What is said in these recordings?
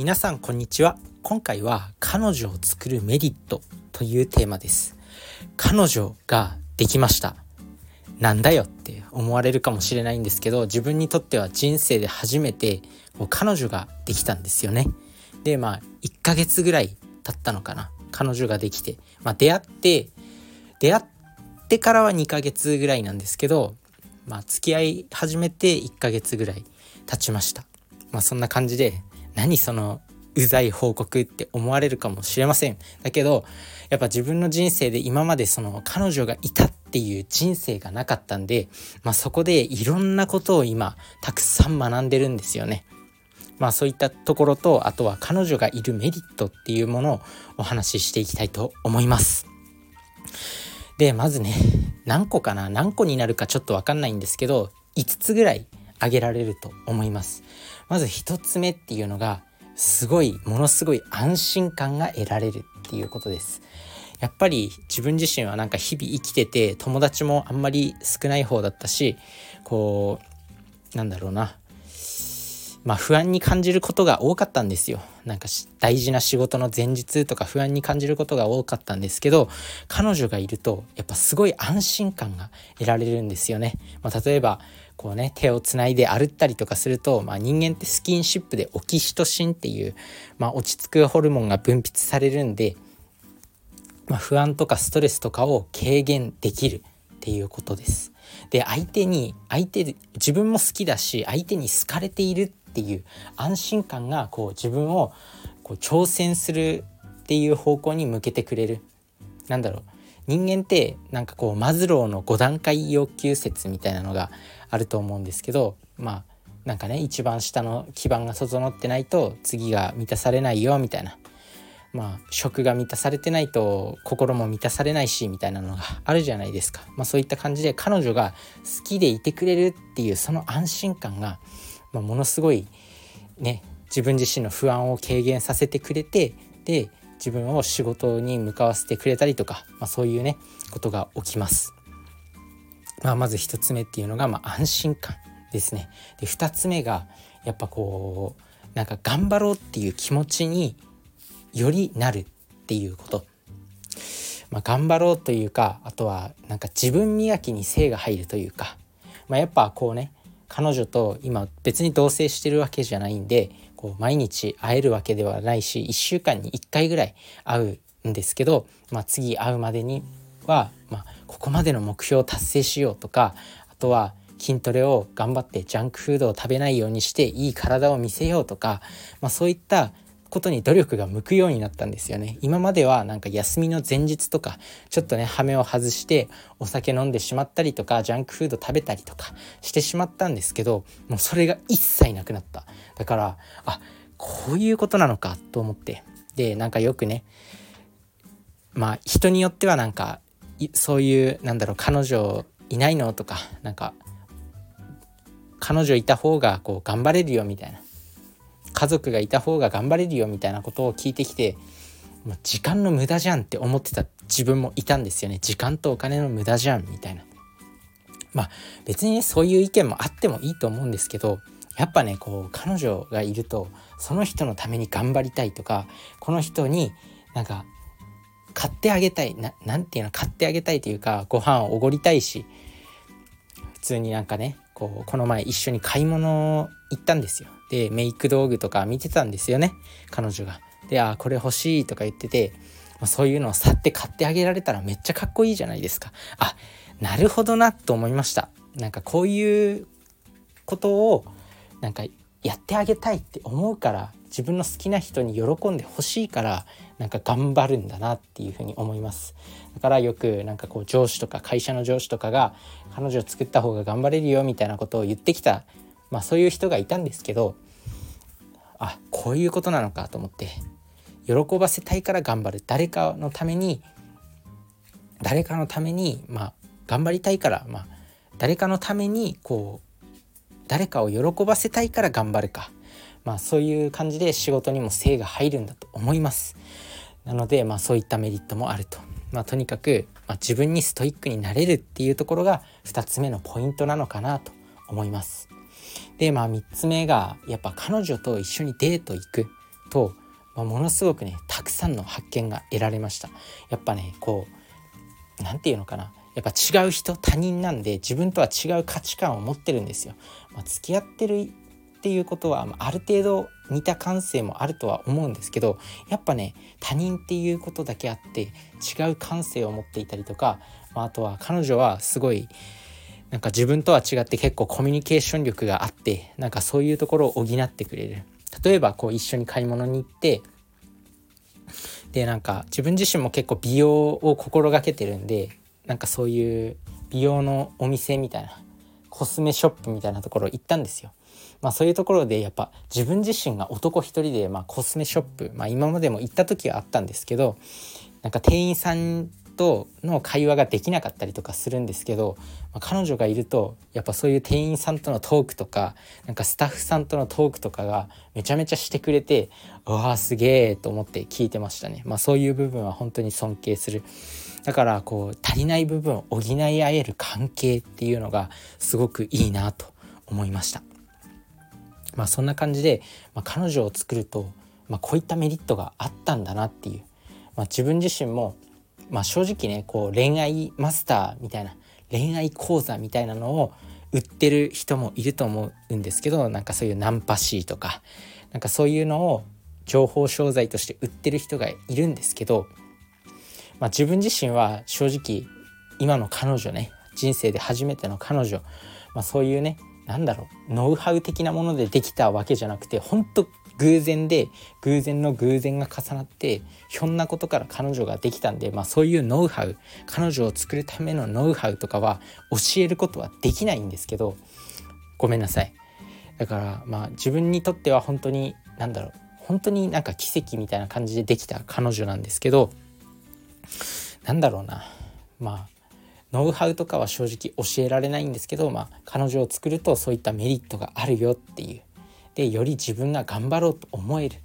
皆さんこんにちは。今回は彼女を作るメリットというテーマです。彼女ができました。なんだよって思われるかもしれないんですけど自分にとっては人生で初めて彼女ができたんですよね。でまあ1ヶ月ぐらい経ったのかな。彼女ができて、まあ、出会って出会ってからは2ヶ月ぐらいなんですけどまあ付き合い始めて1ヶ月ぐらい経ちました。まあそんな感じで何そのうざい報告って思われるかもしれませんだけどやっぱ自分の人生で今までその彼女がいたっていう人生がなかったんで、まあ、そこでいろんなことを今たくさん学んでるんですよね。まあそういったところとあとは彼女がいるメリットっていうものをお話ししていきたいと思います。でまずね何個かな何個になるかちょっと分かんないんですけど5つぐらい挙げられると思います。まず1つ目っていうのがすごいものすごい安心感が得られるっていうことです。やっぱり自分自身はなんか日々生きてて友達もあんまり少ない方だったしこうなんだろうなまあ不安に感じることが多かったんですよ。なんか大事な仕事の前日とか不安に感じることが多かったんですけど、彼女がいるとやっぱすごい安心感が得られるんですよね。まあ、例えば、こうね、手をつないで歩ったりとかすると、まあ、人間ってスキンシップでオキシトシンっていう、まあ、落ち着くホルモンが分泌されるんで、まあ、不安とかストレスとかを軽減できるっていうことです。で相手に相手自分も好きだし相手に好かれているっていう安心感がこう自分をこう挑戦するっていう方向に向けてくれるなんだろう人間ってなんかこうマズローの5段階要求説みたいなのがあると思うんですけどまあなんかね一番下の基盤が整ってないと次が満たされないよみたいなまあ食が満たされてないと心も満たされないしみたいなのがあるじゃないですか、まあ、そういった感じで彼女が好きでいてくれるっていうその安心感がまあ、ものすごいね自分自身の不安を軽減させてくれてで自分を仕事に向かわせてくれたりとか、まあ、そういうねことが起きます。まあ、まず1つ目っていうのが、まあ、安心感ですね。で2つ目がやっぱこうなんか頑張ろうっていう気持ちによりなるっていうこと。まあ、頑張ろうというかあとはなんか自分磨きに精が入るというか、まあ、やっぱこうね彼女と今別に同棲してるわけじゃないんでこう毎日会えるわけではないし1週間に1回ぐらい会うんですけど、まあ、次会うまでには、まあ、ここまでの目標を達成しようとかあとは筋トレを頑張ってジャンクフードを食べないようにしていい体を見せようとか、まあ、そういったことに努力が向くようになったんですよね。今まではなんか休みの前日とかちょっとね羽目を外してお酒飲んでしまったりとかジャンクフード食べたりとかしてしまったんですけどもうそれが一切なくなった。だからあこういうことなのかと思って。でなんかよくねまあ人によってはなんかそういうなんだろう彼女いないのとかなんか彼女いた方がこう頑張れるよみたいな。家族がいた方が頑張れるよみたいなことを聞いてきてもう時間の無駄じゃんって思ってた自分もいたんですよね。時間とお金の無駄じゃんみたいな。まあ別にねそういう意見もあってもいいと思うんですけどやっぱねこう彼女がいるとその人のために頑張りたいとかこの人になんか買ってあげたいな何て言うの？買ってあげたいというかご飯をおごりたいし普通になんかねこうこの前一緒に買い物行ったんですよでメイク道具とか見てたんですよね彼女が。であこれ欲しいとか言ってて、そういうのを去って買ってあげられたらめっちゃかっこいいじゃないですか。あなるほどなと思いました。なんかこういうことをなんかやってあげたいって思うから自分の好きな人に喜んでほしいからなんか頑張るんだなっていうふうに思います。だからよくなんかこう上司とか会社の上司とかが彼女を作った方が頑張れるよみたいなことを言ってきたまあそういう人がいたんですけどあこういうことなのかと思って喜ばせたいから頑張る誰かのために誰かのためにまあ頑張りたいからまあ誰かのためにこう誰かを喜ばせたいから頑張るか。まあそういう感じで仕事にも精が入るんだと思います。なのでまあそういったメリットもあると。まあとにかく、まあ、自分にストイックになれるっていうところが2つ目のポイントなのかなと思います。でまあ3つ目がやっぱ彼女と一緒にデート行くと、まあ、ものすごくねたくさんの発見が得られました。やっぱねこう何て言うのかな。やっぱ違う人他人なんで自分とは違う価値観を持ってるんですよ。まあ、付き合ってるっていうことは、まあ、ある程度似た感性もあるとは思うんですけどやっぱね他人っていうことだけあって違う感性を持っていたりとか、まあ、あとは彼女はすごいなんか自分とは違って結構コミュニケーション力があってなんかそういうところを補ってくれる例えばこう一緒に買い物に行ってでなんか自分自身も結構美容を心がけてるんでなんかそういう美容のお店みたいなコスメショップみたいなところ行ったんですよ。まあそういうところでやっぱ自分自身が男一人でまあコスメショップ、まあ、今までも行った時はあったんですけどなんか店員さんとの会話ができなかったりとかするんですけど、まあ、彼女がいるとやっぱそういう店員さんとのトークとかなんかスタッフさんとのトークとかがめちゃめちゃしてくれてわーすげえと思って聞いてましたね。まあ、そういう部分は本当に尊敬する。だからこう足りない部分を補い合える関係っていうのがすごくいいなと思いました。まあそんな感じで、まあ、彼女を作ると、まあ、こういったメリットがあったんだなっていう、まあ、自分自身もまあ、正直ねこう恋愛マスターみたいな恋愛講座みたいなのを売ってる人もいると思うんですけどなんかそういうナンパシーとかなんかそういうのを情報商材として売ってる人がいるんですけど、まあ、自分自身は正直今の彼女ね人生で初めての彼女、まあ、そういうねなんだろうノウハウ的なものでできたわけじゃなくて本当偶然で偶然の偶然が重なってひょんなことから彼女ができたんで、まあ、そういうノウハウ彼女を作るためのノウハウとかは教えることはできないんですけどごめんなさい。だからまあ自分にとっては本当に何だろう本当になんか奇跡みたいな感じでできた彼女なんですけどなんだろうな。まあノウハウとかは正直教えられないんですけど、まあ、彼女を作るとそういったメリットがあるよっていう。でより自分が頑張ろうと思える、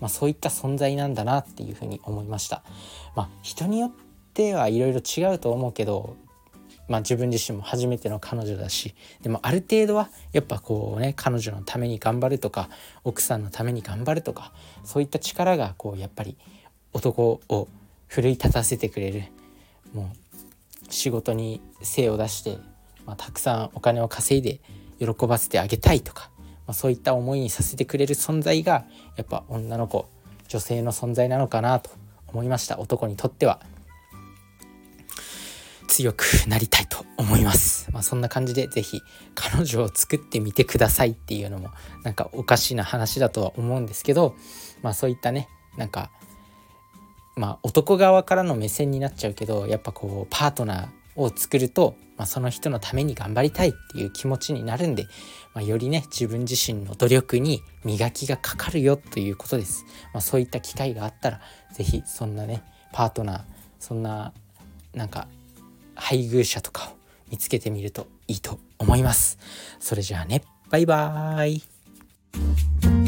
まあ、そういった存在なんだなっていうふうに思いました。まあ、人によってはいろいろ違うと思うけどまあ、自分自身も初めての彼女だしでもある程度はやっぱこうね彼女のために頑張るとか奥さんのために頑張るとかそういった力がこうやっぱり男を奮い立たせてくれる。もう仕事に精を出して、まあ、たくさんお金を稼いで喜ばせてあげたいとかまあ、そういった思いにさせてくれる存在がやっぱ女の子女性の存在なのかなと思いました男にとっては強くなりたいと思います。まあ、そんな感じで是非彼女を作ってみてくださいっていうのもなんかおかしな話だとは思うんですけど、まあ、そういったねなんかまあ男側からの目線になっちゃうけどやっぱこうパートナーを作ると、まあ、その人のために頑張りたいっていう気持ちになるんで、まあ、よりね自分自身の努力に磨きがかかるよということです。まあ、そういった機会があったら是非そんなねパートナーそんななんか配偶者とかを見つけてみるといいと思います。それじゃあねバイバーイ